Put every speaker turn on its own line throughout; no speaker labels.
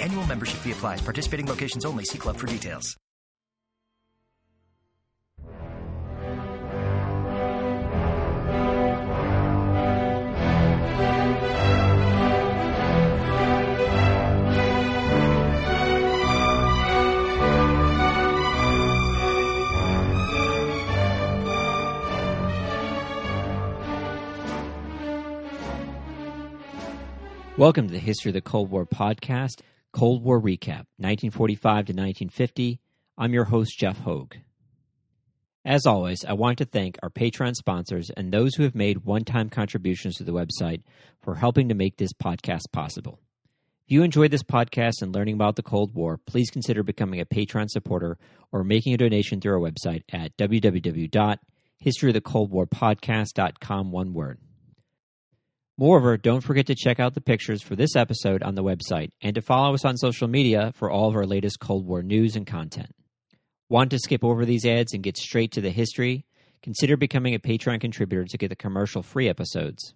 Annual membership fee applies. Participating locations only. See club for details.
Welcome to the History of the Cold War podcast, Cold War Recap, 1945 to 1950. I'm your host, Jeff Hogue. As always, I want to thank our Patreon sponsors and those who have made one time contributions to the website for helping to make this podcast possible. If you enjoyed this podcast and learning about the Cold War, please consider becoming a Patreon supporter or making a donation through our website at www.historyofthecoldwarpodcast.com, one word. Moreover, don't forget to check out the pictures for this episode on the website and to follow us on social media for all of our latest Cold War news and content. Want to skip over these ads and get straight to the history? Consider becoming a Patreon contributor to get the commercial free episodes.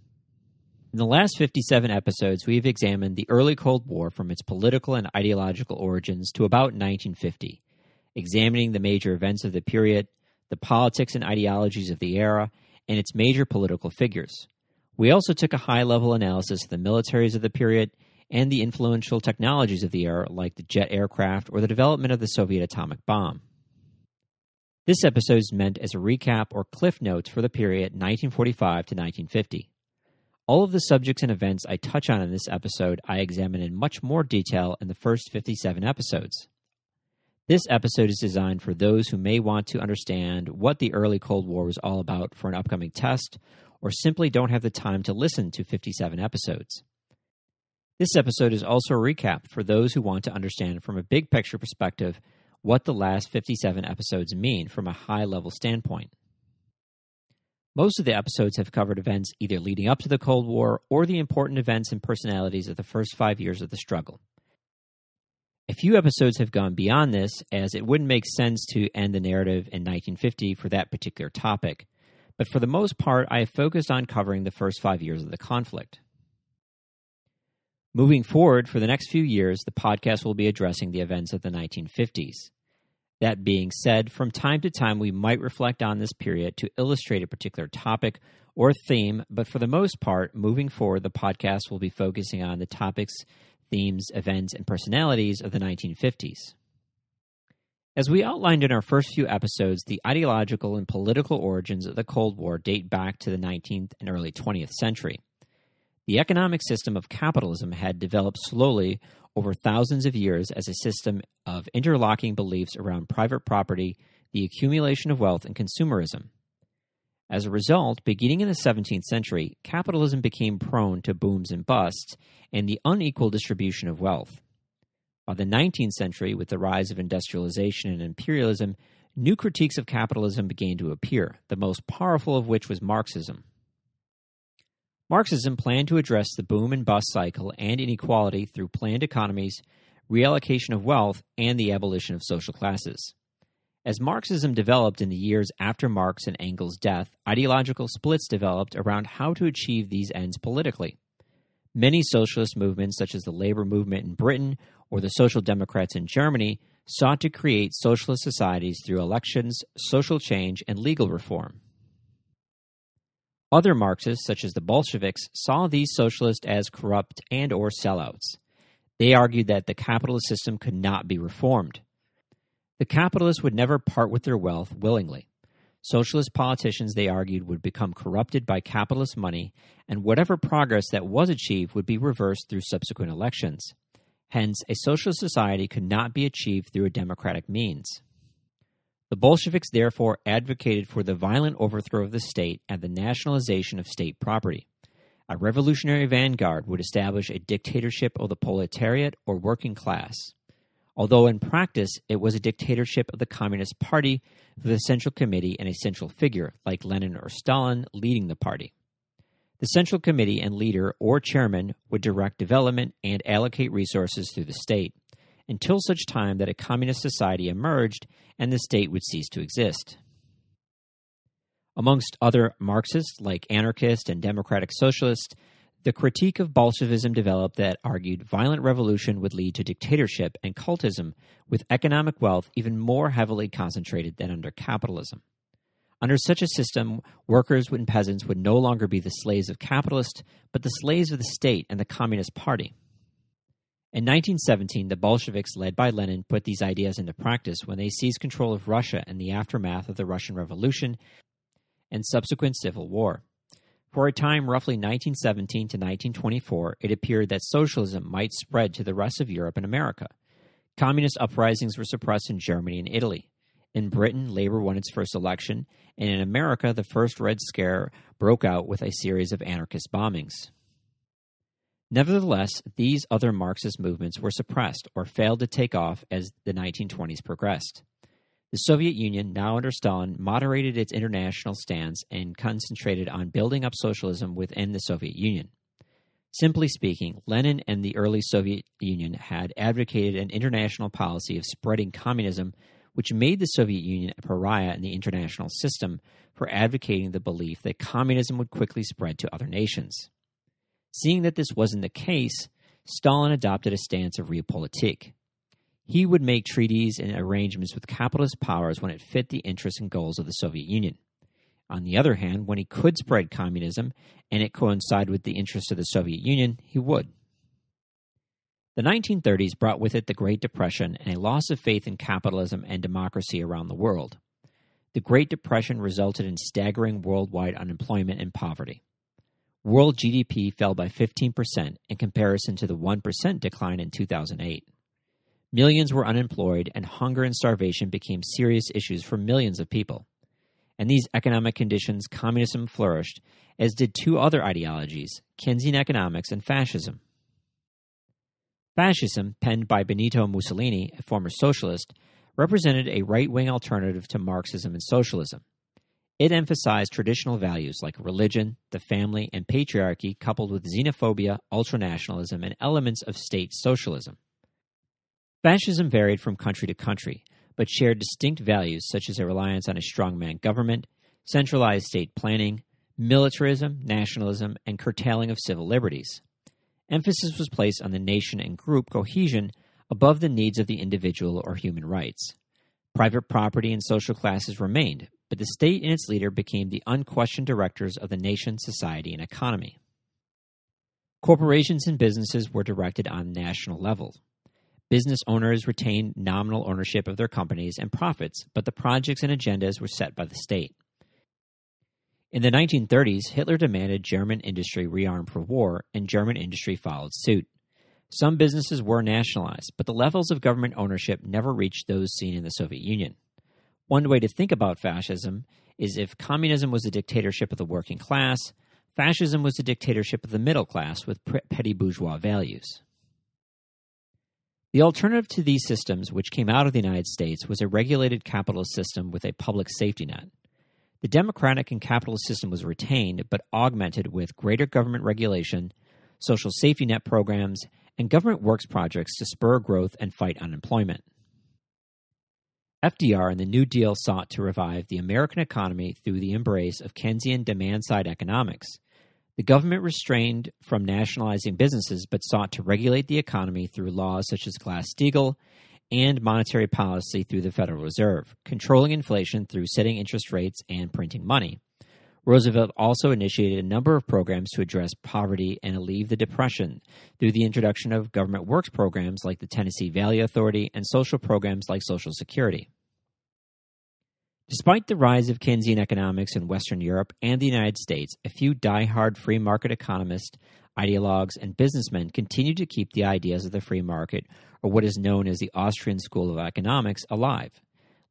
In the last 57 episodes, we've examined the early Cold War from its political and ideological origins to about 1950, examining the major events of the period, the politics and ideologies of the era, and its major political figures. We also took a high level analysis of the militaries of the period and the influential technologies of the era, like the jet aircraft or the development of the Soviet atomic bomb. This episode is meant as a recap or cliff notes for the period 1945 to 1950. All of the subjects and events I touch on in this episode I examine in much more detail in the first 57 episodes. This episode is designed for those who may want to understand what the early Cold War was all about for an upcoming test or simply don't have the time to listen to 57 episodes. This episode is also a recap for those who want to understand from a big picture perspective what the last 57 episodes mean from a high level standpoint. Most of the episodes have covered events either leading up to the Cold War or the important events and personalities of the first five years of the struggle. A few episodes have gone beyond this, as it wouldn't make sense to end the narrative in 1950 for that particular topic but for the most part, I have focused on covering the first five years of the conflict. Moving forward, for the next few years, the podcast will be addressing the events of the 1950s. That being said, from time to time, we might reflect on this period to illustrate a particular topic or theme, but for the most part, moving forward, the podcast will be focusing on the topics, themes, events, and personalities of the 1950s. As we outlined in our first few episodes, the ideological and political origins of the Cold War date back to the 19th and early 20th century. The economic system of capitalism had developed slowly over thousands of years as a system of interlocking beliefs around private property, the accumulation of wealth, and consumerism. As a result, beginning in the 17th century, capitalism became prone to booms and busts and the unequal distribution of wealth. By the 19th century, with the rise of industrialization and imperialism, new critiques of capitalism began to appear, the most powerful of which was Marxism. Marxism planned to address the boom and bust cycle and inequality through planned economies, reallocation of wealth, and the abolition of social classes. As Marxism developed in the years after Marx and Engels' death, ideological splits developed around how to achieve these ends politically. Many socialist movements, such as the labor movement in Britain or the Social Democrats in Germany, sought to create socialist societies through elections, social change, and legal reform. Other Marxists, such as the Bolsheviks, saw these socialists as corrupt and or sellouts. They argued that the capitalist system could not be reformed. The capitalists would never part with their wealth willingly. Socialist politicians, they argued, would become corrupted by capitalist money, and whatever progress that was achieved would be reversed through subsequent elections. Hence, a socialist society could not be achieved through a democratic means. The Bolsheviks therefore advocated for the violent overthrow of the state and the nationalization of state property. A revolutionary vanguard would establish a dictatorship of the proletariat or working class. although in practice it was a dictatorship of the Communist Party with a central committee and a central figure, like Lenin or Stalin, leading the party. The central committee and leader or chairman would direct development and allocate resources through the state until such time that a communist society emerged and the state would cease to exist. Amongst other Marxists, like anarchist and democratic socialists, the critique of Bolshevism developed that argued violent revolution would lead to dictatorship and cultism, with economic wealth even more heavily concentrated than under capitalism. Under such a system, workers and peasants would no longer be the slaves of capitalists, but the slaves of the state and the Communist Party. In 1917, the Bolsheviks, led by Lenin, put these ideas into practice when they seized control of Russia in the aftermath of the Russian Revolution and subsequent civil war. For a time, roughly 1917 to 1924, it appeared that socialism might spread to the rest of Europe and America. Communist uprisings were suppressed in Germany and Italy. In Britain, Labor won its first election, and in America, the first Red Scare broke out with a series of anarchist bombings. Nevertheless, these other Marxist movements were suppressed or failed to take off as the 1920s progressed. The Soviet Union, now under Stalin, moderated its international stance and concentrated on building up socialism within the Soviet Union. Simply speaking, Lenin and the early Soviet Union had advocated an international policy of spreading communism, which made the Soviet Union a pariah in the international system for advocating the belief that communism would quickly spread to other nations. Seeing that this wasn't the case, Stalin adopted a stance of realpolitik, he would make treaties and arrangements with capitalist powers when it fit the interests and goals of the Soviet Union. On the other hand, when he could spread communism and it coincided with the interests of the Soviet Union, he would. The 1930s brought with it the Great Depression and a loss of faith in capitalism and democracy around the world. The Great Depression resulted in staggering worldwide unemployment and poverty. World GDP fell by 15% in comparison to the 1% decline in 2008. Millions were unemployed, and hunger and starvation became serious issues for millions of people. In these economic conditions, communism flourished, as did two other ideologies Keynesian economics and fascism. Fascism, penned by Benito Mussolini, a former socialist, represented a right wing alternative to Marxism and socialism. It emphasized traditional values like religion, the family, and patriarchy, coupled with xenophobia, ultranationalism, and elements of state socialism. Fascism varied from country to country, but shared distinct values such as a reliance on a strongman government, centralized state planning, militarism, nationalism, and curtailing of civil liberties. Emphasis was placed on the nation and group cohesion above the needs of the individual or human rights. Private property and social classes remained, but the state and its leader became the unquestioned directors of the nation, society, and economy. Corporations and businesses were directed on national level. Business owners retained nominal ownership of their companies and profits, but the projects and agendas were set by the state. In the 1930s, Hitler demanded German industry rearm for war, and German industry followed suit. Some businesses were nationalized, but the levels of government ownership never reached those seen in the Soviet Union. One way to think about fascism is if communism was a dictatorship of the working class, fascism was a dictatorship of the middle class with petty bourgeois values. The alternative to these systems, which came out of the United States, was a regulated capitalist system with a public safety net. The democratic and capitalist system was retained, but augmented with greater government regulation, social safety net programs, and government works projects to spur growth and fight unemployment. FDR and the New Deal sought to revive the American economy through the embrace of Keynesian demand side economics the government restrained from nationalizing businesses but sought to regulate the economy through laws such as Glass Steagall and monetary policy through the Federal Reserve, controlling inflation through setting interest rates and printing money. Roosevelt also initiated a number of programs to address poverty and alleviate the Depression through the introduction of government works programs like the Tennessee Valley Authority and social programs like Social Security. Despite the rise of Keynesian economics in Western Europe and the United States, a few die-hard free market economists, ideologues, and businessmen continued to keep the ideas of the free market, or what is known as the Austrian School of Economics, alive,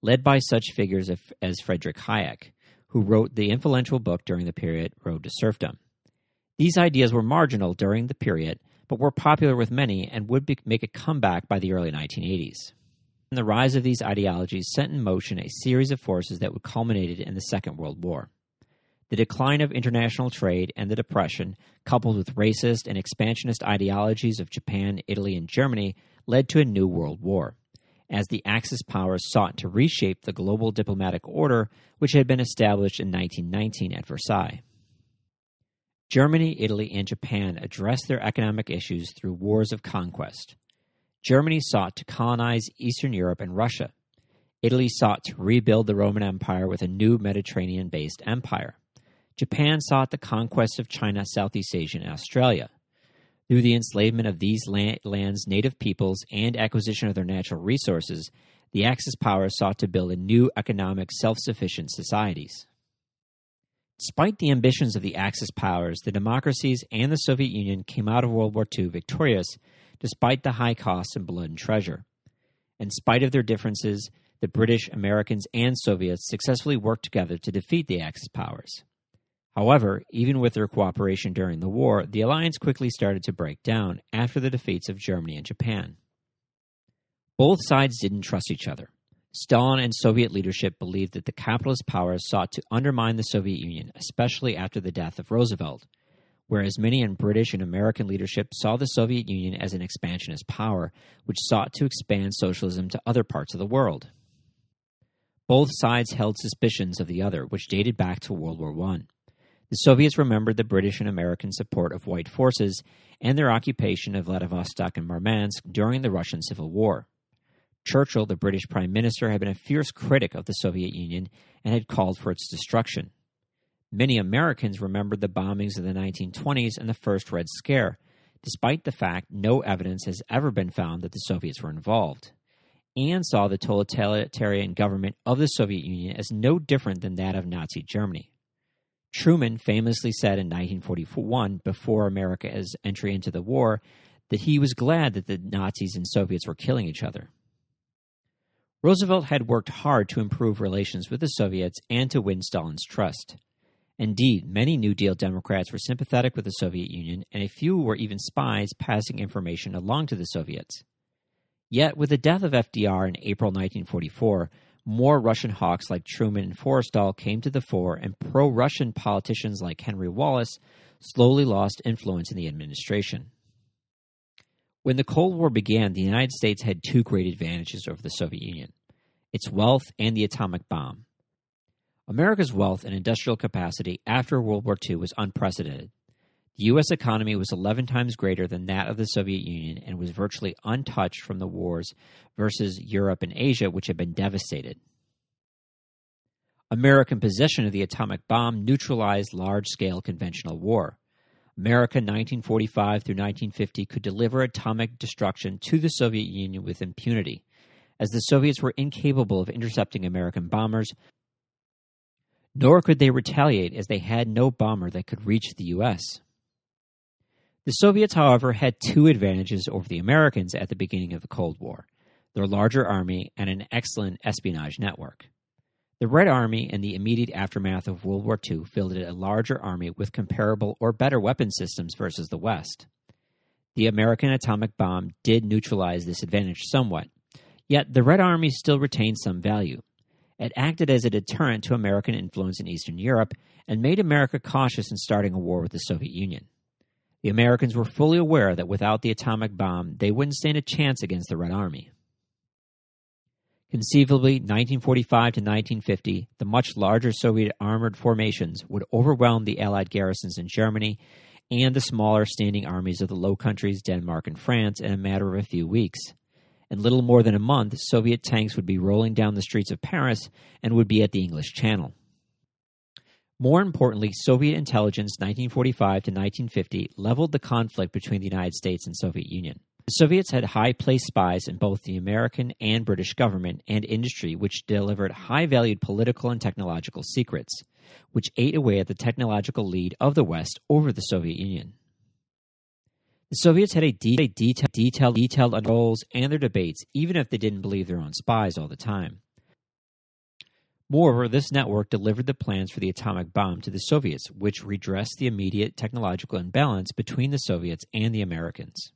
led by such figures as Friedrich Hayek, who wrote the influential book during the period Road to Serfdom. These ideas were marginal during the period, but were popular with many and would be, make a comeback by the early 1980s. And the rise of these ideologies sent in motion a series of forces that would culminate in the Second World War. The decline of international trade and the Depression, coupled with racist and expansionist ideologies of Japan, Italy, and Germany, led to a new world war, as the Axis powers sought to reshape the global diplomatic order which had been established in 1919 at Versailles. Germany, Italy, and Japan addressed their economic issues through wars of conquest. Germany sought to colonize Eastern Europe and Russia. Italy sought to rebuild the Roman Empire with a new Mediterranean based empire. Japan sought the conquest of China, Southeast Asia, and Australia. Through the enslavement of these lands' native peoples and acquisition of their natural resources, the Axis powers sought to build a new economic self sufficient societies. Despite the ambitions of the Axis powers, the democracies and the Soviet Union came out of World War II victorious despite the high costs in blood and treasure. In spite of their differences, the British, Americans, and Soviets successfully worked together to defeat the Axis powers. However, even with their cooperation during the war, the alliance quickly started to break down after the defeats of Germany and Japan. Both sides didn't trust each other. Stalin and Soviet leadership believed that the capitalist powers sought to undermine the Soviet Union, especially after the death of Roosevelt, whereas many in British and American leadership saw the Soviet Union as an expansionist power which sought to expand socialism to other parts of the world. Both sides held suspicions of the other, which dated back to World War I. The Soviets remembered the British and American support of white forces and their occupation of Vladivostok and Murmansk during the Russian Civil War. Churchill, the British Prime Minister, had been a fierce critic of the Soviet Union and had called for its destruction. Many Americans remembered the bombings of the 1920s and the first Red Scare, despite the fact no evidence has ever been found that the Soviets were involved, and saw the totalitarian government of the Soviet Union as no different than that of Nazi Germany. Truman famously said in 1941, before America's entry into the war, that he was glad that the Nazis and Soviets were killing each other. Roosevelt had worked hard to improve relations with the Soviets and to win Stalin's trust. Indeed, many New Deal Democrats were sympathetic with the Soviet Union, and a few were even spies passing information along to the Soviets. Yet, with the death of FDR in April 1944, more Russian hawks like Truman and Forrestal came to the fore, and pro Russian politicians like Henry Wallace slowly lost influence in the administration. When the Cold War began, the United States had two great advantages over the Soviet Union its wealth and the atomic bomb. America's wealth and industrial capacity after World War II was unprecedented. The U.S. economy was 11 times greater than that of the Soviet Union and was virtually untouched from the wars versus Europe and Asia, which had been devastated. American possession of the atomic bomb neutralized large scale conventional war. America 1945 through 1950 could deliver atomic destruction to the Soviet Union with impunity, as the Soviets were incapable of intercepting American bombers, nor could they retaliate as they had no bomber that could reach the U.S. The Soviets, however, had two advantages over the Americans at the beginning of the Cold War their larger army and an excellent espionage network. The Red Army, in the immediate aftermath of World War II, fielded a larger army with comparable or better weapon systems versus the West. The American atomic bomb did neutralize this advantage somewhat, yet the Red Army still retained some value. It acted as a deterrent to American influence in Eastern Europe and made America cautious in starting a war with the Soviet Union. The Americans were fully aware that without the atomic bomb, they wouldn't stand a chance against the Red Army. Conceivably, 1945 to 1950, the much larger Soviet armored formations would overwhelm the Allied garrisons in Germany and the smaller standing armies of the Low Countries, Denmark, and France in a matter of a few weeks. In little more than a month, Soviet tanks would be rolling down the streets of Paris and would be at the English Channel. More importantly, Soviet intelligence 1945 to 1950 leveled the conflict between the United States and Soviet Union. The Soviets had high placed spies in both the American and British government and industry, which delivered high valued political and technological secrets, which ate away at the technological lead of the West over the Soviet Union. The Soviets had a, de- a detailed, detailed, detailed roles and their debates, even if they didn't believe their own spies all the time. Moreover, this network delivered the plans for the atomic bomb to the Soviets, which redressed the immediate technological imbalance between the Soviets and the Americans.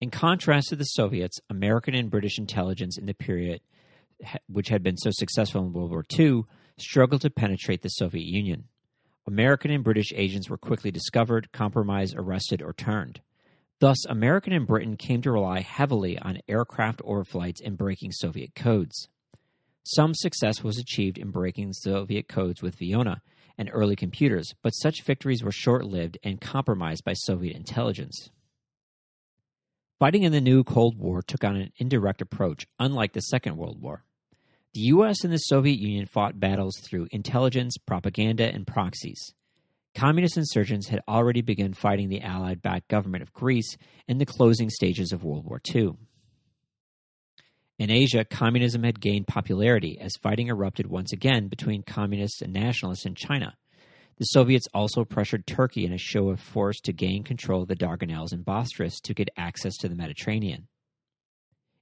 In contrast to the Soviets, American and British intelligence in the period, which had been so successful in World War II, struggled to penetrate the Soviet Union. American and British agents were quickly discovered, compromised, arrested, or turned. Thus, American and Britain came to rely heavily on aircraft overflights and breaking Soviet codes. Some success was achieved in breaking Soviet codes with Venona and early computers, but such victories were short lived and compromised by Soviet intelligence. Fighting in the new Cold War took on an indirect approach, unlike the Second World War. The US and the Soviet Union fought battles through intelligence, propaganda, and proxies. Communist insurgents had already begun fighting the Allied backed government of Greece in the closing stages of World War II. In Asia, communism had gained popularity as fighting erupted once again between communists and nationalists in China. The Soviets also pressured Turkey in a show of force to gain control of the Dardanelles and Bosphorus to get access to the Mediterranean.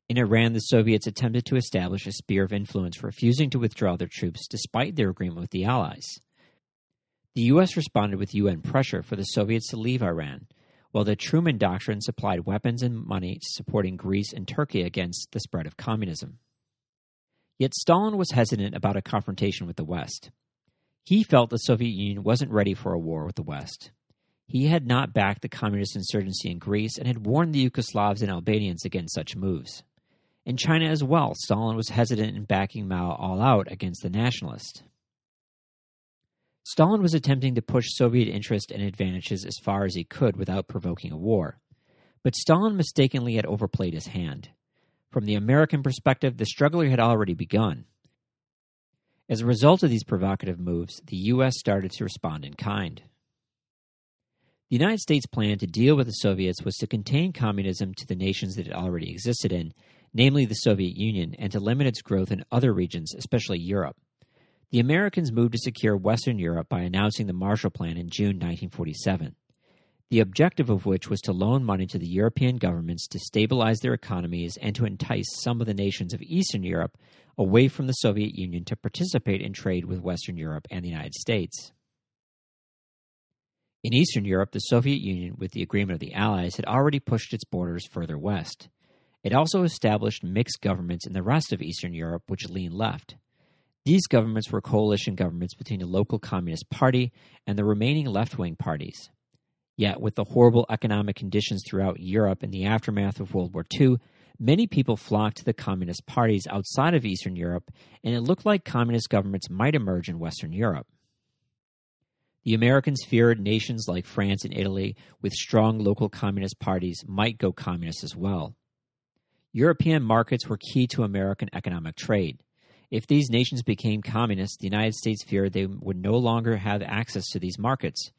In Iran, the Soviets attempted to establish a sphere of influence, refusing to withdraw their troops despite their agreement with the Allies. The U.S. responded with UN pressure for the Soviets to leave Iran, while the Truman Doctrine supplied weapons and money supporting Greece and Turkey against the spread of communism. Yet Stalin was hesitant about a confrontation with the West. He felt the Soviet Union wasn't ready for a war with the West. He had not backed the communist insurgency in Greece and had warned the Yugoslavs and Albanians against such moves. In China as well, Stalin was hesitant in backing Mao all out against the nationalists. Stalin was attempting to push Soviet interest and advantages as far as he could without provoking a war. But Stalin mistakenly had overplayed his hand. From the American perspective, the struggle had already begun. As a result of these provocative moves, the U.S. started to respond in kind. The United States' plan to deal with the Soviets was to contain communism to the nations that it already existed in, namely the Soviet Union, and to limit its growth in other regions, especially Europe. The Americans moved to secure Western Europe by announcing the Marshall Plan in June 1947, the objective of which was to loan money to the European governments to stabilize their economies and to entice some of the nations of Eastern Europe away from the Soviet Union to participate in trade with Western Europe and the United States. In Eastern Europe, the Soviet Union, with the agreement of the Allies, had already pushed its borders further west. It also established mixed governments in the rest of Eastern Europe, which leaned left. These governments were coalition governments between the local Communist Party and the remaining left wing parties. Yet, with the horrible economic conditions throughout Europe in the aftermath of World War II, many people flocked to the communist parties outside of Eastern Europe, and it looked like communist governments might emerge in Western Europe. The Americans feared nations like France and Italy, with strong local communist parties, might go communist as well. European markets were key to American economic trade. If these nations became communist, the United States feared they would no longer have access to these markets.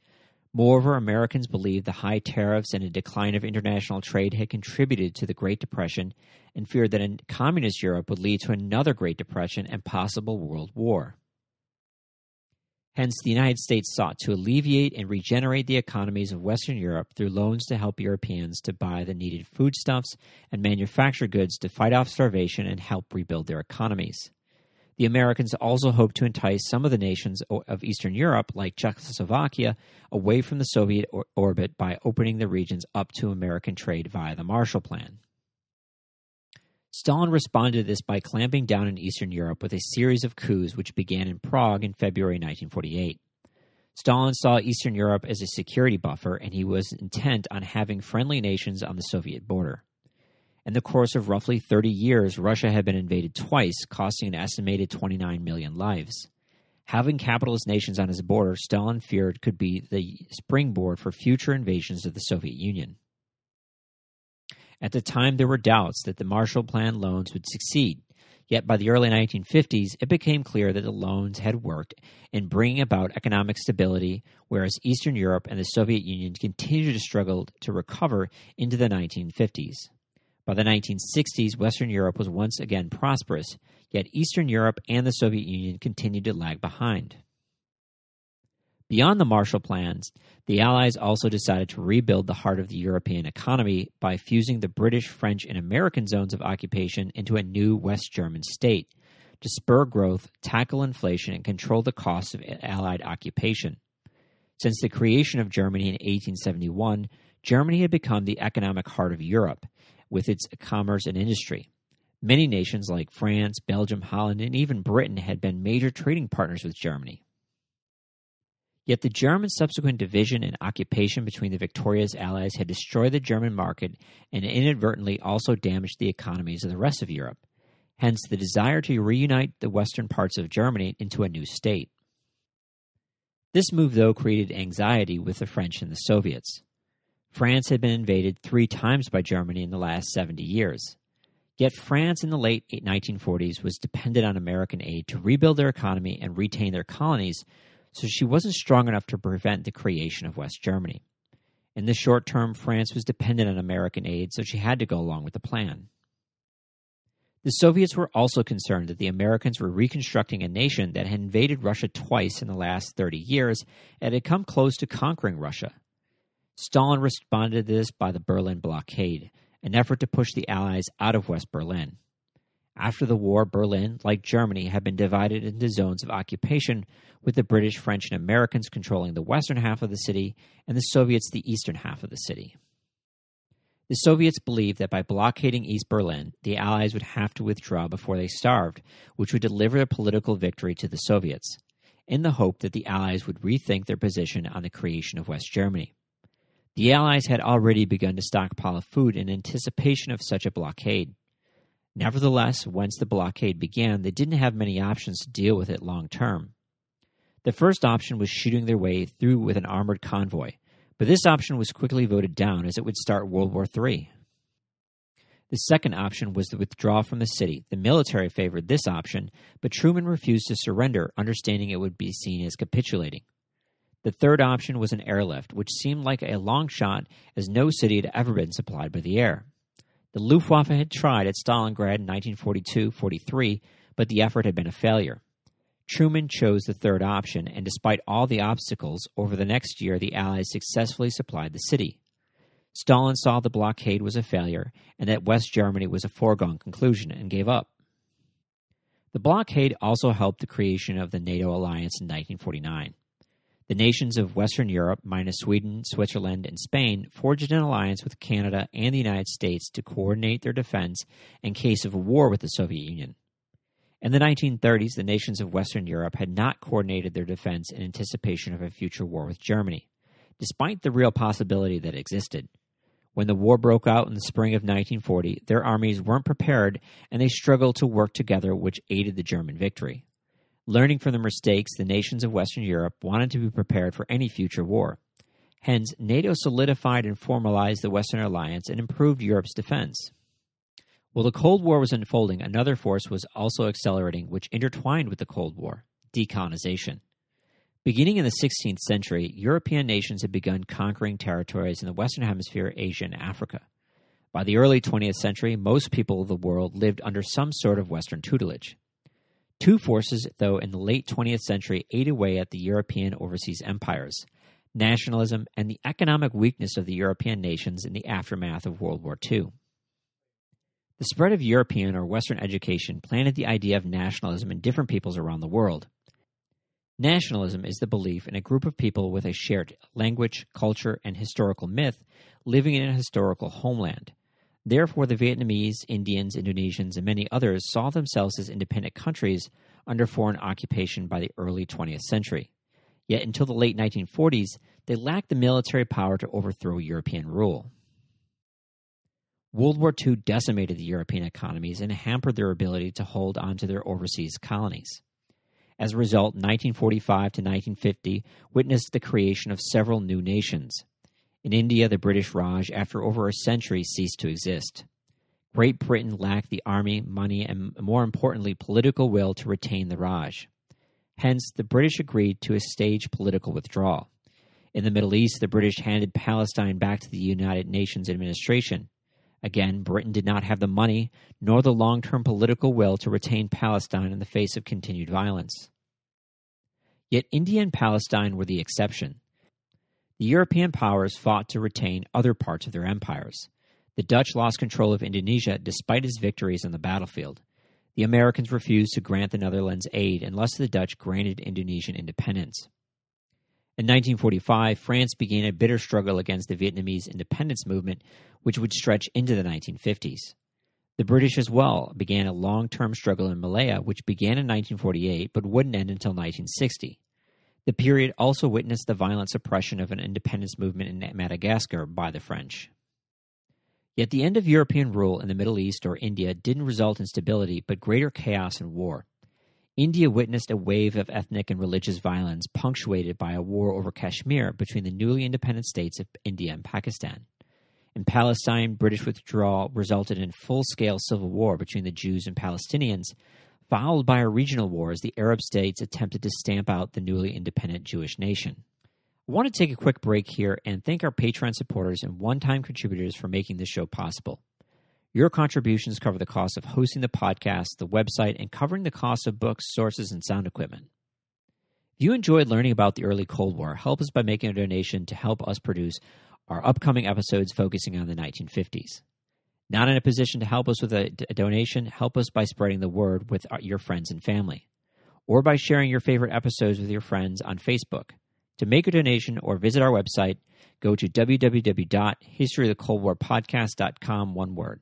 Moreover, Americans believed the high tariffs and a decline of international trade had contributed to the Great Depression and feared that a communist Europe would lead to another Great Depression and possible world war. Hence, the United States sought to alleviate and regenerate the economies of Western Europe through loans to help Europeans to buy the needed foodstuffs and manufacture goods to fight off starvation and help rebuild their economies. The Americans also hoped to entice some of the nations of Eastern Europe, like Czechoslovakia, away from the Soviet or- orbit by opening the regions up to American trade via the Marshall Plan. Stalin responded to this by clamping down in Eastern Europe with a series of coups which began in Prague in February 1948. Stalin saw Eastern Europe as a security buffer, and he was intent on having friendly nations on the Soviet border. In the course of roughly 30 years, Russia had been invaded twice, costing an estimated 29 million lives. Having capitalist nations on his border, Stalin feared could be the springboard for future invasions of the Soviet Union. At the time, there were doubts that the Marshall Plan loans would succeed. Yet by the early 1950s, it became clear that the loans had worked in bringing about economic stability, whereas Eastern Europe and the Soviet Union continued to struggle to recover into the 1950s. By the 1960s, Western Europe was once again prosperous, yet Eastern Europe and the Soviet Union continued to lag behind. Beyond the Marshall Plans, the Allies also decided to rebuild the heart of the European economy by fusing the British, French, and American zones of occupation into a new West German state, to spur growth, tackle inflation, and control the costs of Allied occupation. Since the creation of Germany in 1871, Germany had become the economic heart of Europe, with its commerce and industry. Many nations like France, Belgium, Holland, and even Britain had been major trading partners with Germany. Yet the German subsequent division and occupation between the victorious Allies had destroyed the German market and inadvertently also damaged the economies of the rest of Europe. Hence, the desire to reunite the western parts of Germany into a new state. This move, though, created anxiety with the French and the Soviets. France had been invaded three times by Germany in the last 70 years. Yet France in the late 1940s was dependent on American aid to rebuild their economy and retain their colonies, so she wasn't strong enough to prevent the creation of West Germany. In the short term, France was dependent on American aid, so she had to go along with the plan. The Soviets were also concerned that the Americans were reconstructing a nation that had invaded Russia twice in the last 30 years and had come close to conquering Russia. Stalin responded to this by the Berlin blockade, an effort to push the Allies out of West Berlin. After the war, Berlin, like Germany, had been divided into zones of occupation, with the British, French, and Americans controlling the western half of the city and the Soviets the eastern half of the city. The Soviets believed that by blockading East Berlin, the Allies would have to withdraw before they starved, which would deliver a political victory to the Soviets, in the hope that the Allies would rethink their position on the creation of West Germany. The Allies had already begun to stockpile food in anticipation of such a blockade. Nevertheless, once the blockade began, they didn't have many options to deal with it long term. The first option was shooting their way through with an armored convoy, but this option was quickly voted down as it would start World War III. The second option was to withdraw from the city. The military favored this option, but Truman refused to surrender, understanding it would be seen as capitulating. The third option was an airlift, which seemed like a long shot as no city had ever been supplied by the air. The Luftwaffe had tried at Stalingrad in 1942 43, but the effort had been a failure. Truman chose the third option, and despite all the obstacles, over the next year the Allies successfully supplied the city. Stalin saw the blockade was a failure and that West Germany was a foregone conclusion and gave up. The blockade also helped the creation of the NATO alliance in 1949. The nations of Western Europe, minus Sweden, Switzerland, and Spain, forged an alliance with Canada and the United States to coordinate their defense in case of a war with the Soviet Union. In the 1930s, the nations of Western Europe had not coordinated their defense in anticipation of a future war with Germany, despite the real possibility that existed. When the war broke out in the spring of 1940, their armies weren't prepared and they struggled to work together, which aided the German victory. Learning from the mistakes, the nations of Western Europe wanted to be prepared for any future war. Hence, NATO solidified and formalized the Western alliance and improved Europe's defense. While the Cold War was unfolding, another force was also accelerating, which intertwined with the Cold War decolonization. Beginning in the 16th century, European nations had begun conquering territories in the Western Hemisphere, Asia, and Africa. By the early 20th century, most people of the world lived under some sort of Western tutelage. Two forces, though, in the late 20th century ate away at the European overseas empires nationalism and the economic weakness of the European nations in the aftermath of World War II. The spread of European or Western education planted the idea of nationalism in different peoples around the world. Nationalism is the belief in a group of people with a shared language, culture, and historical myth living in a historical homeland. Therefore, the Vietnamese, Indians, Indonesians, and many others saw themselves as independent countries under foreign occupation by the early 20th century. Yet until the late 1940s, they lacked the military power to overthrow European rule. World War II decimated the European economies and hampered their ability to hold on to their overseas colonies. As a result, 1945 to 1950 witnessed the creation of several new nations. In India, the British Raj, after over a century, ceased to exist. Great Britain lacked the army, money, and more importantly, political will to retain the Raj. Hence, the British agreed to a staged political withdrawal. In the Middle East, the British handed Palestine back to the United Nations administration. Again, Britain did not have the money nor the long term political will to retain Palestine in the face of continued violence. Yet India and Palestine were the exception. The European powers fought to retain other parts of their empires. The Dutch lost control of Indonesia despite its victories on the battlefield. The Americans refused to grant the Netherlands aid unless the Dutch granted Indonesian independence. In 1945, France began a bitter struggle against the Vietnamese independence movement, which would stretch into the 1950s. The British as well began a long term struggle in Malaya, which began in 1948 but wouldn't end until 1960. The period also witnessed the violent suppression of an independence movement in Madagascar by the French. Yet the end of European rule in the Middle East or India didn't result in stability, but greater chaos and war. India witnessed a wave of ethnic and religious violence punctuated by a war over Kashmir between the newly independent states of India and Pakistan. In Palestine, British withdrawal resulted in full scale civil war between the Jews and Palestinians, followed by a regional war as the Arab states attempted to stamp out the newly independent Jewish nation. I want to take a quick break here and thank our Patreon supporters and one time contributors for making this show possible. Your contributions cover the cost of hosting the podcast, the website, and covering the cost of books, sources, and sound equipment. If you enjoyed learning about the early Cold War, help us by making a donation to help us produce our upcoming episodes focusing on the 1950s. Not in a position to help us with a, a donation, help us by spreading the word with our, your friends and family, or by sharing your favorite episodes with your friends on Facebook. To make a donation or visit our website, go to www.historyofthecoldwarpodcast.com, one word.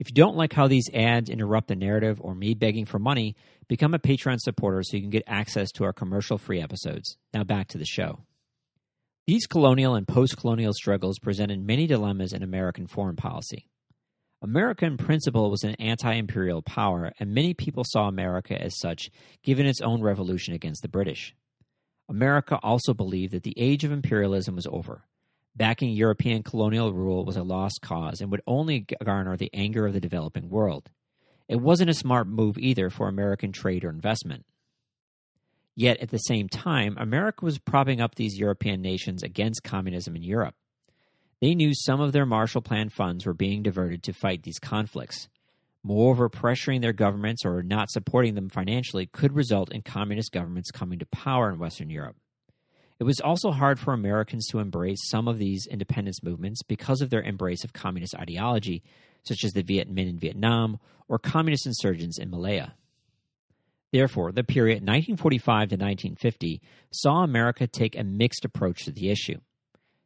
If you don't like how these ads interrupt the narrative or me begging for money, become a Patreon supporter so you can get access to our commercial free episodes. Now back to the show. These colonial and post colonial struggles presented many dilemmas in American foreign policy. America, in principle, was an anti imperial power, and many people saw America as such, given its own revolution against the British. America also believed that the age of imperialism was over. Backing European colonial rule was a lost cause and would only garner the anger of the developing world. It wasn't a smart move either for American trade or investment. Yet at the same time, America was propping up these European nations against communism in Europe. They knew some of their Marshall Plan funds were being diverted to fight these conflicts. Moreover, pressuring their governments or not supporting them financially could result in communist governments coming to power in Western Europe. It was also hard for Americans to embrace some of these independence movements because of their embrace of communist ideology, such as the Viet Minh in Vietnam or communist insurgents in Malaya. Therefore, the period 1945 to 1950 saw America take a mixed approach to the issue.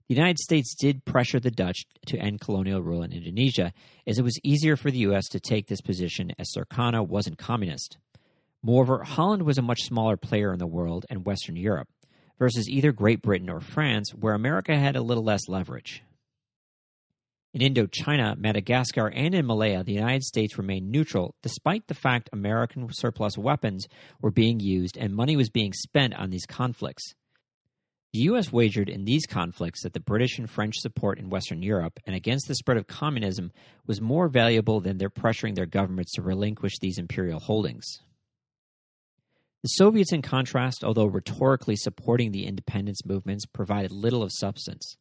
The United States did pressure the Dutch to end colonial rule in Indonesia, as it was easier for the U.S. to take this position as Sukarno wasn't communist. Moreover, Holland was a much smaller player in the world and Western Europe, versus either Great Britain or France, where America had a little less leverage. In Indochina, Madagascar, and in Malaya, the United States remained neutral despite the fact American surplus weapons were being used and money was being spent on these conflicts. The U.S. wagered in these conflicts that the British and French support in Western Europe and against the spread of communism was more valuable than their pressuring their governments to relinquish these imperial holdings. The Soviets, in contrast, although rhetorically supporting the independence movements, provided little of substance.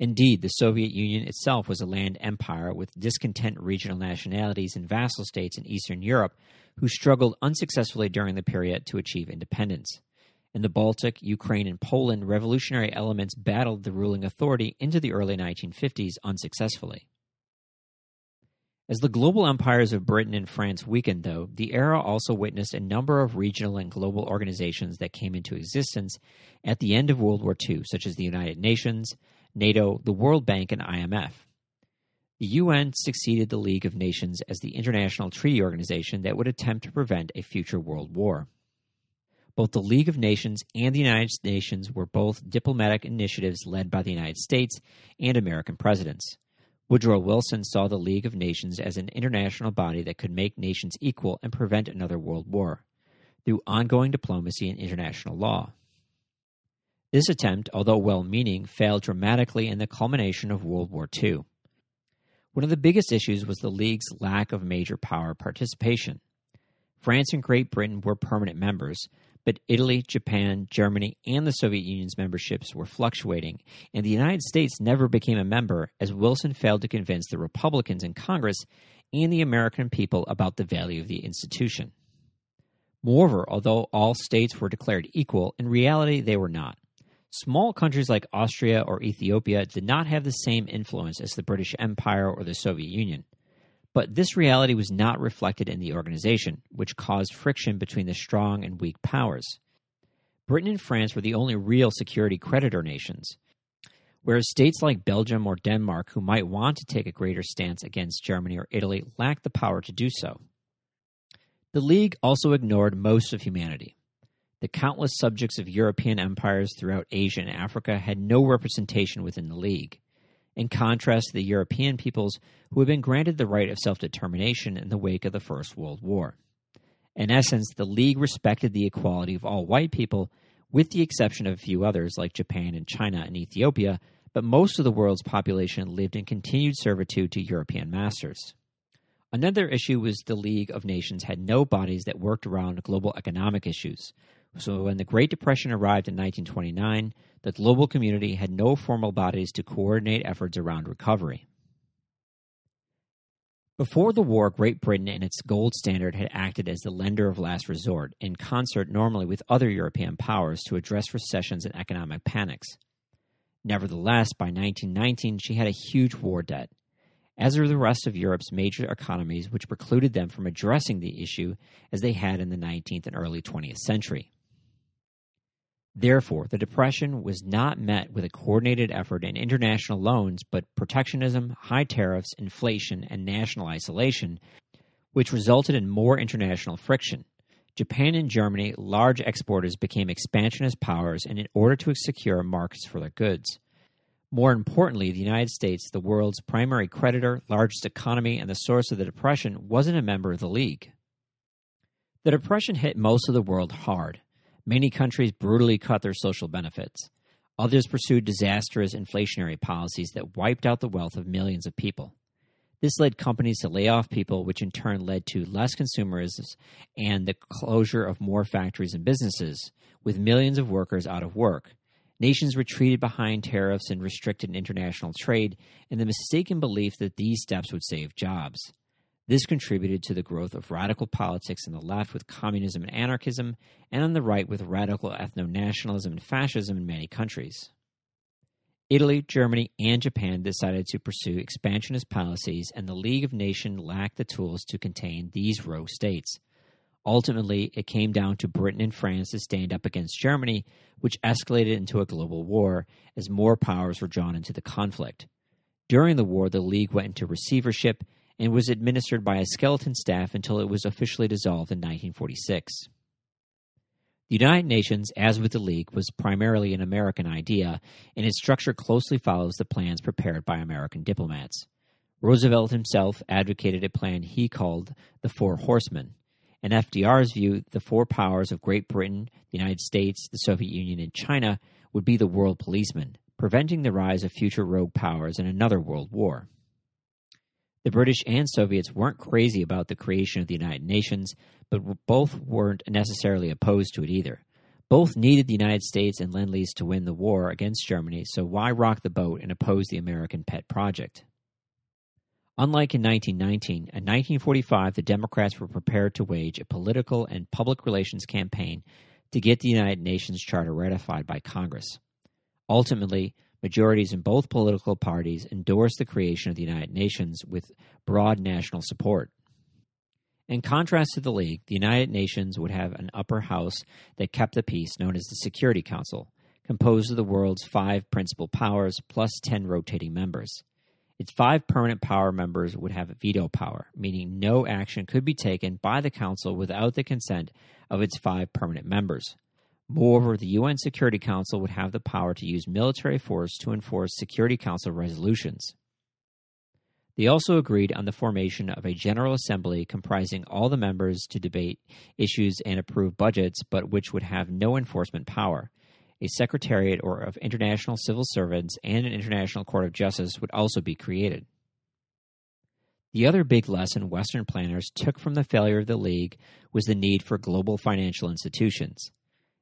Indeed, the Soviet Union itself was a land empire with discontent regional nationalities and vassal states in Eastern Europe who struggled unsuccessfully during the period to achieve independence. In the Baltic, Ukraine, and Poland, revolutionary elements battled the ruling authority into the early 1950s unsuccessfully. As the global empires of Britain and France weakened, though, the era also witnessed a number of regional and global organizations that came into existence at the end of World War II, such as the United Nations, NATO, the World Bank, and IMF. The UN succeeded the League of Nations as the international treaty organization that would attempt to prevent a future world war. Both the League of Nations and the United Nations were both diplomatic initiatives led by the United States and American presidents. Woodrow Wilson saw the League of Nations as an international body that could make nations equal and prevent another world war through ongoing diplomacy and international law. This attempt, although well meaning, failed dramatically in the culmination of World War II. One of the biggest issues was the League's lack of major power participation. France and Great Britain were permanent members, but Italy, Japan, Germany, and the Soviet Union's memberships were fluctuating, and the United States never became a member as Wilson failed to convince the Republicans in Congress and the American people about the value of the institution. Moreover, although all states were declared equal, in reality they were not. Small countries like Austria or Ethiopia did not have the same influence as the British Empire or the Soviet Union. But this reality was not reflected in the organization, which caused friction between the strong and weak powers. Britain and France were the only real security creditor nations, whereas states like Belgium or Denmark, who might want to take a greater stance against Germany or Italy, lacked the power to do so. The League also ignored most of humanity. The countless subjects of European empires throughout Asia and Africa had no representation within the League in contrast to the European peoples who had been granted the right of self determination in the wake of the First World War. In essence, the League respected the equality of all white people, with the exception of a few others like Japan and China and Ethiopia, but most of the world's population lived in continued servitude to European masters. Another issue was the League of Nations had no bodies that worked around global economic issues. So when the Great Depression arrived in 1929, the global community had no formal bodies to coordinate efforts around recovery. Before the war, Great Britain and its gold standard had acted as the lender of last resort, in concert normally with other European powers to address recessions and economic panics. Nevertheless, by 1919, she had a huge war debt, as were the rest of Europe's major economies, which precluded them from addressing the issue as they had in the 19th and early 20th century. Therefore, the Depression was not met with a coordinated effort in international loans, but protectionism, high tariffs, inflation, and national isolation, which resulted in more international friction. Japan and Germany, large exporters, became expansionist powers in order to secure markets for their goods. More importantly, the United States, the world's primary creditor, largest economy, and the source of the Depression, wasn't a member of the League. The Depression hit most of the world hard. Many countries brutally cut their social benefits. Others pursued disastrous inflationary policies that wiped out the wealth of millions of people. This led companies to lay off people, which in turn led to less consumerism and the closure of more factories and businesses, with millions of workers out of work. Nations retreated behind tariffs and restricted international trade in the mistaken belief that these steps would save jobs. This contributed to the growth of radical politics on the left with communism and anarchism, and on the right with radical ethno nationalism and fascism in many countries. Italy, Germany, and Japan decided to pursue expansionist policies, and the League of Nations lacked the tools to contain these rogue states. Ultimately, it came down to Britain and France to stand up against Germany, which escalated into a global war as more powers were drawn into the conflict. During the war, the League went into receivership and was administered by a skeleton staff until it was officially dissolved in 1946. The United Nations, as with the League, was primarily an American idea, and its structure closely follows the plans prepared by American diplomats. Roosevelt himself advocated a plan he called the Four Horsemen. In FDR's view, the four powers of Great Britain, the United States, the Soviet Union, and China would be the world policemen, preventing the rise of future rogue powers in another world war. The British and Soviets weren't crazy about the creation of the United Nations, but both weren't necessarily opposed to it either. Both needed the United States and Lend Lease to win the war against Germany, so why rock the boat and oppose the American pet project? Unlike in 1919, in 1945, the Democrats were prepared to wage a political and public relations campaign to get the United Nations Charter ratified by Congress. Ultimately, Majorities in both political parties endorsed the creation of the United Nations with broad national support. In contrast to the League, the United Nations would have an upper house that kept the peace, known as the Security Council, composed of the world's five principal powers plus 10 rotating members. Its five permanent power members would have veto power, meaning no action could be taken by the Council without the consent of its five permanent members. Moreover, the UN Security Council would have the power to use military force to enforce Security Council resolutions. They also agreed on the formation of a General Assembly comprising all the members to debate issues and approve budgets, but which would have no enforcement power. A Secretariat or of International Civil Servants and an International Court of Justice would also be created. The other big lesson Western planners took from the failure of the League was the need for global financial institutions.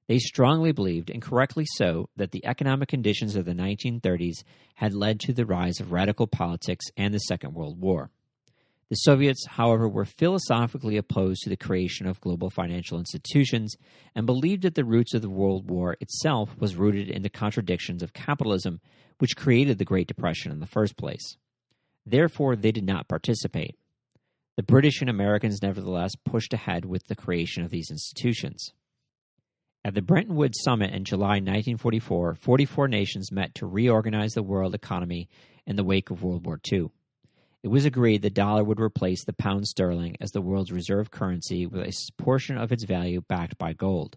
They strongly believed, and correctly so, that the economic conditions of the 1930s had led to the rise of radical politics and the Second World War. The Soviets, however, were philosophically opposed to the creation of global financial institutions and believed that the roots of the World War itself was rooted in the contradictions of capitalism, which created the Great Depression in the first place. Therefore, they did not participate. The British and Americans nevertheless pushed ahead with the creation of these institutions. At the Bretton Woods Summit in July 1944, 44 nations met to reorganize the world economy in the wake of World War II. It was agreed the dollar would replace the pound sterling as the world's reserve currency with a portion of its value backed by gold.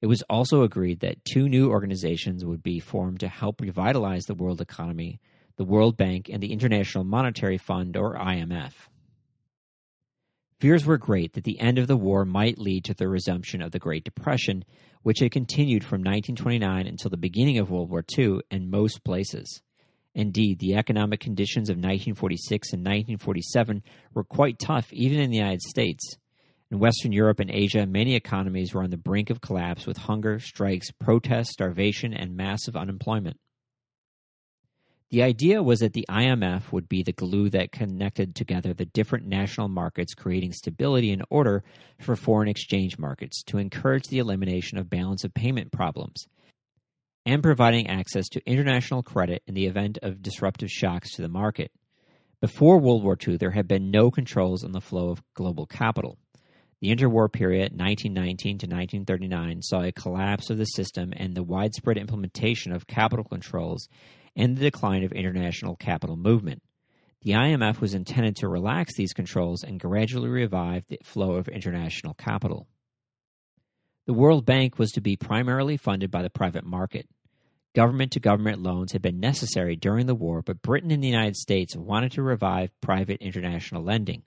It was also agreed that two new organizations would be formed to help revitalize the world economy the World Bank and the International Monetary Fund, or IMF. Fears were great that the end of the war might lead to the resumption of the Great Depression, which had continued from 1929 until the beginning of World War II in most places. Indeed, the economic conditions of 1946 and 1947 were quite tough even in the United States. In Western Europe and Asia, many economies were on the brink of collapse with hunger, strikes, protests, starvation, and massive unemployment. The idea was that the IMF would be the glue that connected together the different national markets, creating stability and order for foreign exchange markets to encourage the elimination of balance of payment problems and providing access to international credit in the event of disruptive shocks to the market. Before World War II, there had been no controls on the flow of global capital. The interwar period, 1919 to 1939, saw a collapse of the system and the widespread implementation of capital controls and the decline of international capital movement. The IMF was intended to relax these controls and gradually revive the flow of international capital. The World Bank was to be primarily funded by the private market. Government to government loans had been necessary during the war, but Britain and the United States wanted to revive private international lending.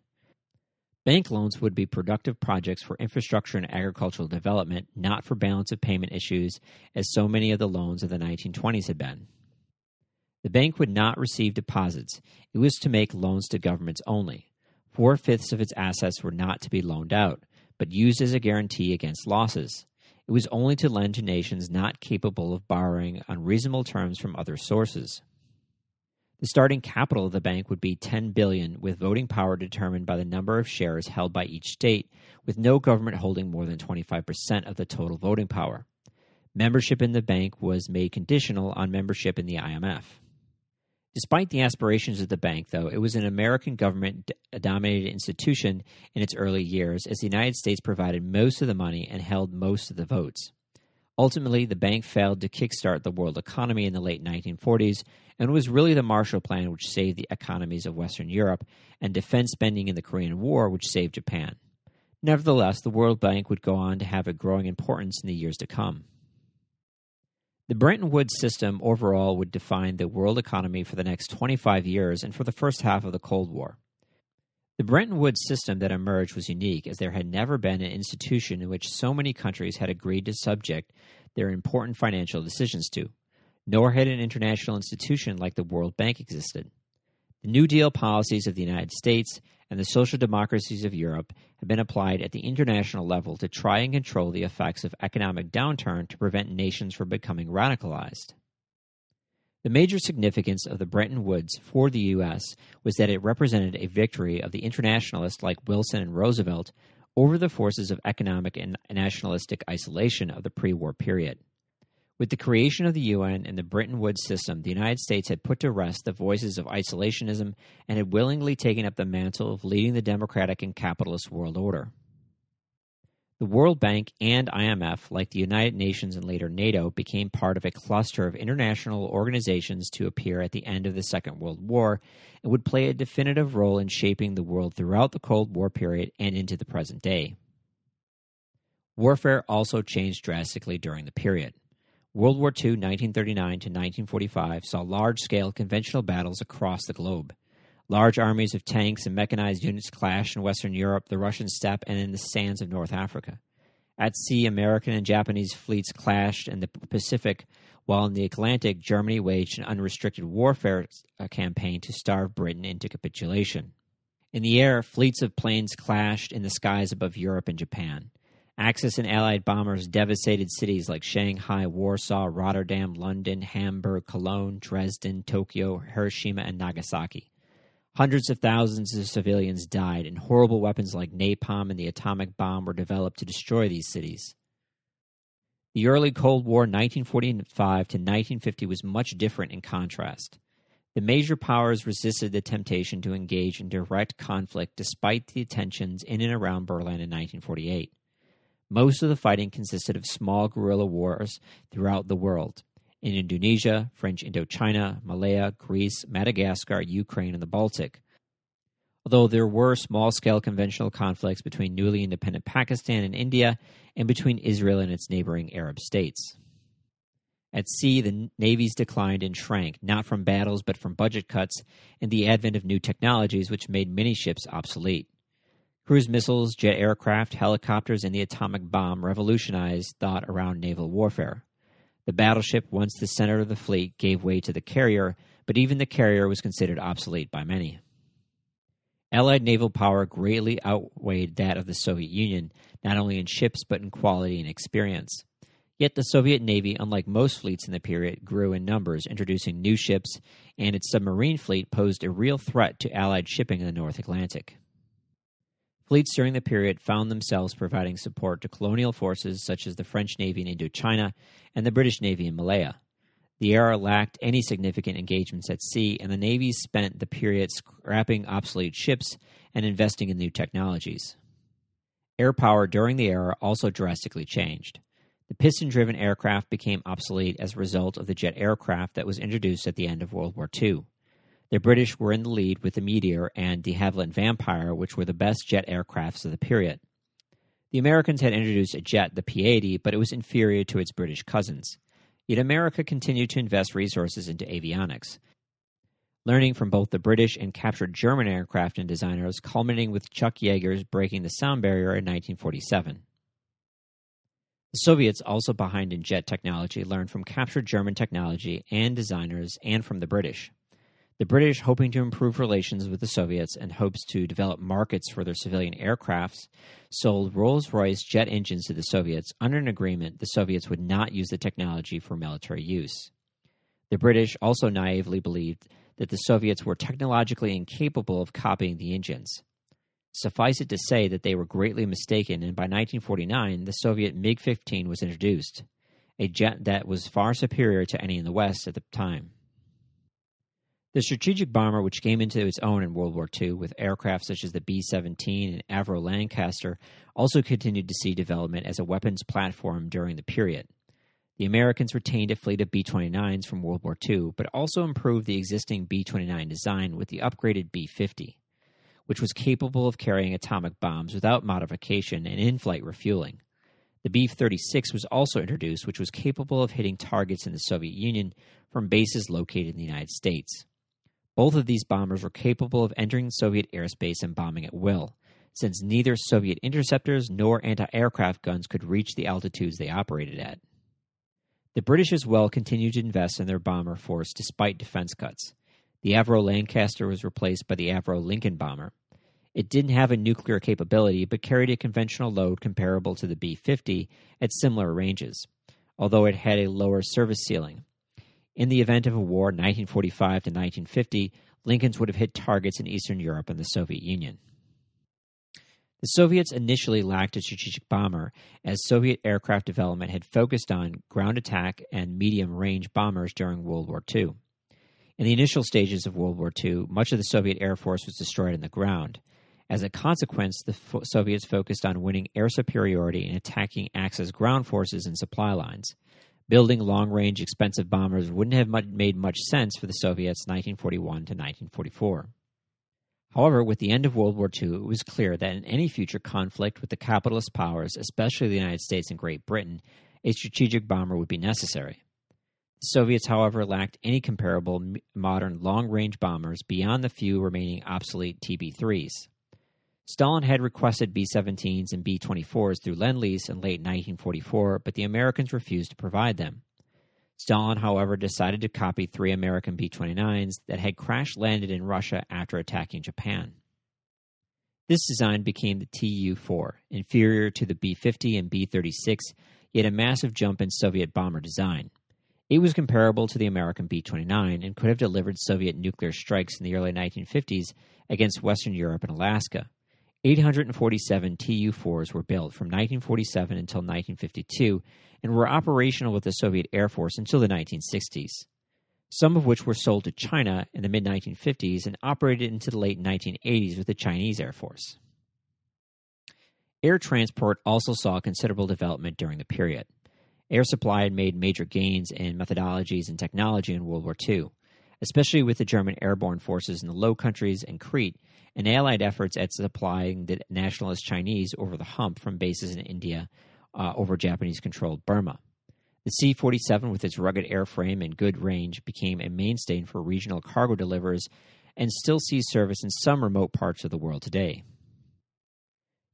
Bank loans would be productive projects for infrastructure and agricultural development, not for balance of payment issues, as so many of the loans of the 1920s had been. The bank would not receive deposits, it was to make loans to governments only. Four fifths of its assets were not to be loaned out, but used as a guarantee against losses. It was only to lend to nations not capable of borrowing on reasonable terms from other sources. The starting capital of the bank would be 10 billion with voting power determined by the number of shares held by each state with no government holding more than 25% of the total voting power. Membership in the bank was made conditional on membership in the IMF. Despite the aspirations of the bank, though, it was an American government dominated institution in its early years, as the United States provided most of the money and held most of the votes. Ultimately, the bank failed to kickstart the world economy in the late 1940s and it was really the Marshall Plan which saved the economies of Western Europe and defense spending in the Korean War which saved Japan. Nevertheless, the World Bank would go on to have a growing importance in the years to come. The Bretton Woods system overall would define the world economy for the next 25 years and for the first half of the Cold War. The Bretton Woods system that emerged was unique as there had never been an institution in which so many countries had agreed to subject their important financial decisions to, nor had an international institution like the World Bank existed. The New Deal policies of the United States and the social democracies of Europe have been applied at the international level to try and control the effects of economic downturn to prevent nations from becoming radicalized. The major significance of the Bretton Woods for the U.S. was that it represented a victory of the internationalists like Wilson and Roosevelt over the forces of economic and nationalistic isolation of the pre war period. With the creation of the UN and the Bretton Woods system, the United States had put to rest the voices of isolationism and had willingly taken up the mantle of leading the democratic and capitalist world order. The World Bank and IMF, like the United Nations and later NATO, became part of a cluster of international organizations to appear at the end of the Second World War and would play a definitive role in shaping the world throughout the Cold War period and into the present day. Warfare also changed drastically during the period. World War II, 1939 to 1945, saw large scale conventional battles across the globe. Large armies of tanks and mechanized units clashed in Western Europe, the Russian steppe, and in the sands of North Africa. At sea, American and Japanese fleets clashed in the Pacific, while in the Atlantic, Germany waged an unrestricted warfare uh, campaign to starve Britain into capitulation. In the air, fleets of planes clashed in the skies above Europe and Japan. Axis and Allied bombers devastated cities like Shanghai, Warsaw, Rotterdam, London, Hamburg, Cologne, Dresden, Tokyo, Hiroshima, and Nagasaki. Hundreds of thousands of civilians died, and horrible weapons like napalm and the atomic bomb were developed to destroy these cities. The early Cold War, 1945 to 1950, was much different in contrast. The major powers resisted the temptation to engage in direct conflict despite the tensions in and around Berlin in 1948. Most of the fighting consisted of small guerrilla wars throughout the world in Indonesia, French Indochina, Malaya, Greece, Madagascar, Ukraine, and the Baltic. Although there were small scale conventional conflicts between newly independent Pakistan and India and between Israel and its neighboring Arab states. At sea, the navies declined and shrank, not from battles but from budget cuts and the advent of new technologies which made many ships obsolete. Cruise missiles, jet aircraft, helicopters, and the atomic bomb revolutionized thought around naval warfare. The battleship, once the center of the fleet, gave way to the carrier, but even the carrier was considered obsolete by many. Allied naval power greatly outweighed that of the Soviet Union, not only in ships but in quality and experience. Yet the Soviet Navy, unlike most fleets in the period, grew in numbers, introducing new ships, and its submarine fleet posed a real threat to Allied shipping in the North Atlantic. Fleets during the period found themselves providing support to colonial forces such as the French Navy in Indochina and the British Navy in Malaya. The era lacked any significant engagements at sea, and the Navy spent the period scrapping obsolete ships and investing in new technologies. Air power during the era also drastically changed. The piston driven aircraft became obsolete as a result of the jet aircraft that was introduced at the end of World War II. The British were in the lead with the Meteor and de Havilland Vampire, which were the best jet aircrafts of the period. The Americans had introduced a jet, the P 80, but it was inferior to its British cousins. Yet America continued to invest resources into avionics, learning from both the British and captured German aircraft and designers, culminating with Chuck Yeager's breaking the sound barrier in 1947. The Soviets, also behind in jet technology, learned from captured German technology and designers and from the British. The British, hoping to improve relations with the Soviets and hopes to develop markets for their civilian aircrafts, sold Rolls Royce jet engines to the Soviets under an agreement the Soviets would not use the technology for military use. The British also naively believed that the Soviets were technologically incapable of copying the engines. Suffice it to say that they were greatly mistaken, and by 1949, the Soviet MiG 15 was introduced, a jet that was far superior to any in the West at the time. The strategic bomber, which came into its own in World War II with aircraft such as the B 17 and Avro Lancaster, also continued to see development as a weapons platform during the period. The Americans retained a fleet of B 29s from World War II, but also improved the existing B 29 design with the upgraded B 50 which was capable of carrying atomic bombs without modification and in flight refueling. The B 36 was also introduced, which was capable of hitting targets in the Soviet Union from bases located in the United States. Both of these bombers were capable of entering Soviet airspace and bombing at will, since neither Soviet interceptors nor anti aircraft guns could reach the altitudes they operated at. The British as well continued to invest in their bomber force despite defense cuts. The Avro Lancaster was replaced by the Avro Lincoln bomber, it didn't have a nuclear capability, but carried a conventional load comparable to the B 50 at similar ranges, although it had a lower service ceiling. In the event of a war 1945 to 1950, Lincolns would have hit targets in Eastern Europe and the Soviet Union. The Soviets initially lacked a strategic bomber, as Soviet aircraft development had focused on ground attack and medium range bombers during World War II. In the initial stages of World War II, much of the Soviet Air Force was destroyed on the ground. As a consequence, the Soviets focused on winning air superiority and attacking Axis ground forces and supply lines. Building long range, expensive bombers wouldn't have much, made much sense for the Soviets 1941 to 1944. However, with the end of World War II, it was clear that in any future conflict with the capitalist powers, especially the United States and Great Britain, a strategic bomber would be necessary. The Soviets, however, lacked any comparable modern long range bombers beyond the few remaining obsolete TB 3s. Stalin had requested B 17s and B 24s through Lend Lease in late 1944, but the Americans refused to provide them. Stalin, however, decided to copy three American B 29s that had crash landed in Russia after attacking Japan. This design became the Tu 4, inferior to the B 50 and B 36, yet a massive jump in Soviet bomber design. It was comparable to the American B 29 and could have delivered Soviet nuclear strikes in the early 1950s against Western Europe and Alaska. 847 Tu 4s were built from 1947 until 1952 and were operational with the Soviet Air Force until the 1960s. some of which were sold to China in the mid 1950s and operated into the late 1980s with the Chinese Air Force. Air transport also saw considerable development during the period. Air supply had made major gains in methodologies and technology in World War II, especially with the German airborne forces in the Low Countries and Crete, and Allied efforts at supplying the nationalist Chinese over the hump from bases in India uh, over Japanese controlled Burma. The C 47, with its rugged airframe and good range, became a mainstay for regional cargo deliverers and still sees service in some remote parts of the world today.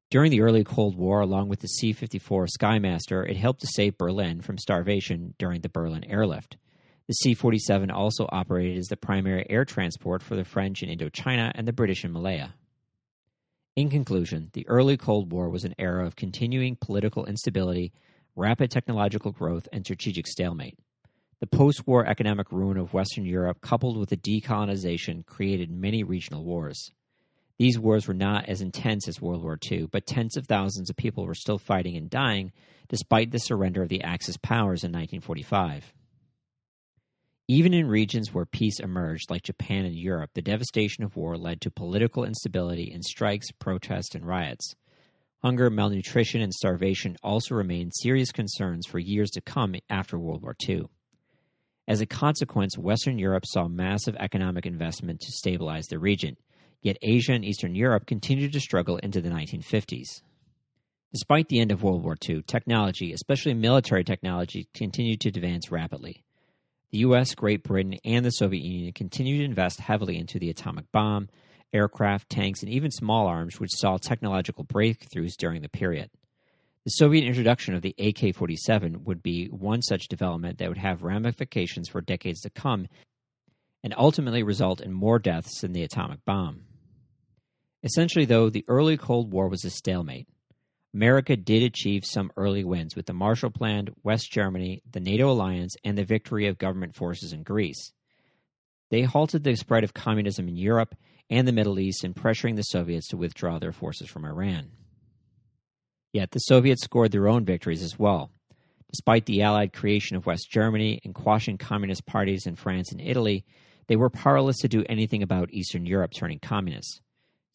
During the early Cold War, along with the C 54 Skymaster, it helped to save Berlin from starvation during the Berlin airlift. The C 47 also operated as the primary air transport for the French in Indochina and the British in Malaya. In conclusion, the early Cold War was an era of continuing political instability, rapid technological growth, and strategic stalemate. The post war economic ruin of Western Europe, coupled with the decolonization, created many regional wars. These wars were not as intense as World War II, but tens of thousands of people were still fighting and dying despite the surrender of the Axis powers in 1945. Even in regions where peace emerged, like Japan and Europe, the devastation of war led to political instability and strikes, protests, and riots. Hunger, malnutrition, and starvation also remained serious concerns for years to come after World War II. As a consequence, Western Europe saw massive economic investment to stabilize the region, yet Asia and Eastern Europe continued to struggle into the 1950s. Despite the end of World War II, technology, especially military technology, continued to advance rapidly. The US, Great Britain, and the Soviet Union continued to invest heavily into the atomic bomb, aircraft, tanks, and even small arms, which saw technological breakthroughs during the period. The Soviet introduction of the AK 47 would be one such development that would have ramifications for decades to come and ultimately result in more deaths than the atomic bomb. Essentially, though, the early Cold War was a stalemate. America did achieve some early wins with the Marshall Plan, West Germany, the NATO alliance, and the victory of government forces in Greece. They halted the spread of communism in Europe and the Middle East in pressuring the Soviets to withdraw their forces from Iran. Yet the Soviets scored their own victories as well. Despite the Allied creation of West Germany and quashing communist parties in France and Italy, they were powerless to do anything about Eastern Europe turning communist.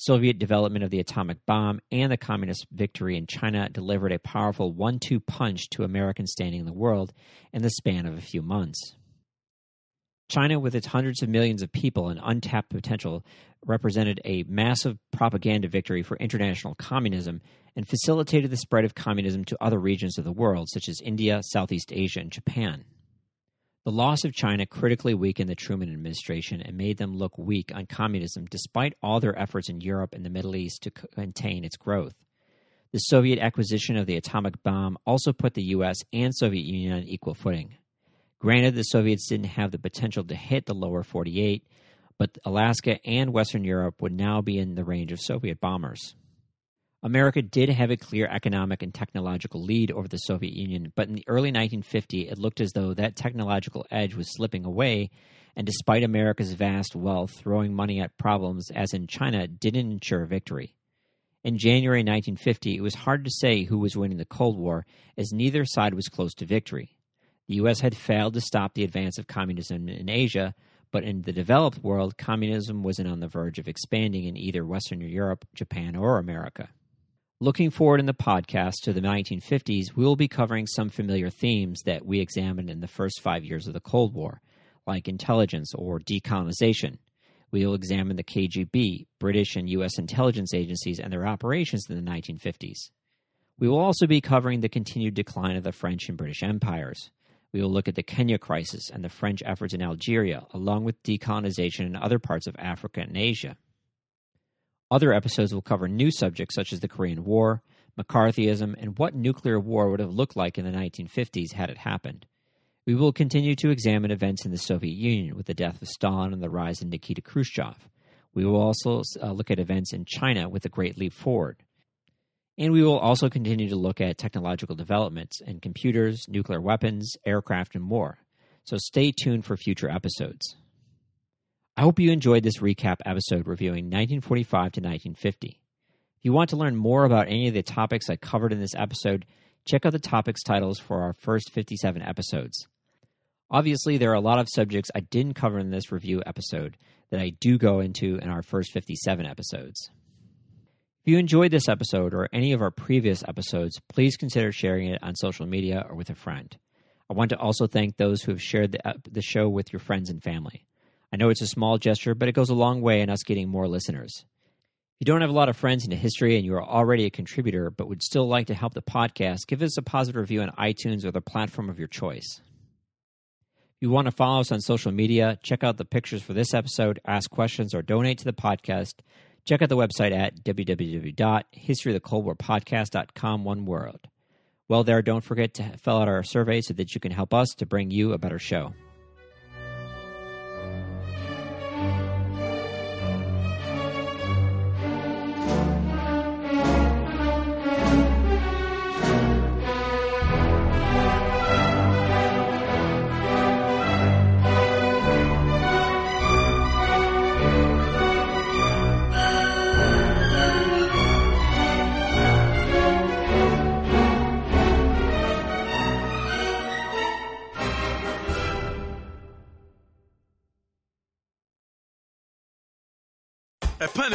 Soviet development of the atomic bomb and the communist victory in China delivered a powerful one two punch to Americans standing in the world in the span of a few months. China, with its hundreds of millions of people and untapped potential, represented a massive propaganda victory for international communism and facilitated the spread of communism to other regions of the world, such as India, Southeast Asia, and Japan. The loss of China critically weakened the Truman administration and made them look weak on communism despite all their efforts in Europe and the Middle East to contain its growth. The Soviet acquisition of the atomic bomb also put the US and Soviet Union on equal footing. Granted, the Soviets didn't have the potential to hit the lower 48, but Alaska and Western Europe would now be in the range of Soviet bombers. America did have a clear economic and technological lead over the Soviet Union, but in the early 1950s, it looked as though that technological edge was slipping away, and despite America's vast wealth, throwing money at problems, as in China, didn't ensure victory. In January 1950, it was hard to say who was winning the Cold War, as neither side was close to victory. The U.S. had failed to stop the advance of communism in Asia, but in the developed world, communism wasn't on the verge of expanding in either Western Europe, Japan, or America. Looking forward in the podcast to the 1950s, we will be covering some familiar themes that we examined in the first five years of the Cold War, like intelligence or decolonization. We will examine the KGB, British and U.S. intelligence agencies, and their operations in the 1950s. We will also be covering the continued decline of the French and British empires. We will look at the Kenya crisis and the French efforts in Algeria, along with decolonization in other parts of Africa and Asia. Other episodes will cover new subjects such as the Korean War, McCarthyism, and what nuclear war would have looked like in the 1950s had it happened. We will continue to examine events in the Soviet Union with the death of Stalin and the rise of Nikita Khrushchev. We will also uh, look at events in China with the Great Leap Forward. And we will also continue to look at technological developments in computers, nuclear weapons, aircraft, and more. So stay tuned for future episodes. I hope you enjoyed this recap episode reviewing 1945 to 1950. If you want to learn more about any of the topics I covered in this episode, check out the topics titles for our first 57 episodes. Obviously, there are a lot of subjects I didn't cover in this review episode that I do go into in our first 57 episodes. If you enjoyed this episode or any of our previous episodes, please consider sharing it on social media or with a friend. I want to also thank those who have shared the, the show with your friends and family. I know it's a small gesture, but it goes a long way in us getting more listeners. If you don't have a lot of friends in history and you are already a contributor but would still like to help the podcast, give us a positive review on iTunes or the platform of your choice. If you want to follow us on social media, check out the pictures for this episode, ask questions, or donate to the podcast Check out the website at www.historyofthecoldwarpodcast.com, one word. While there, don't forget to fill out our survey so that you can help us to bring you a better show.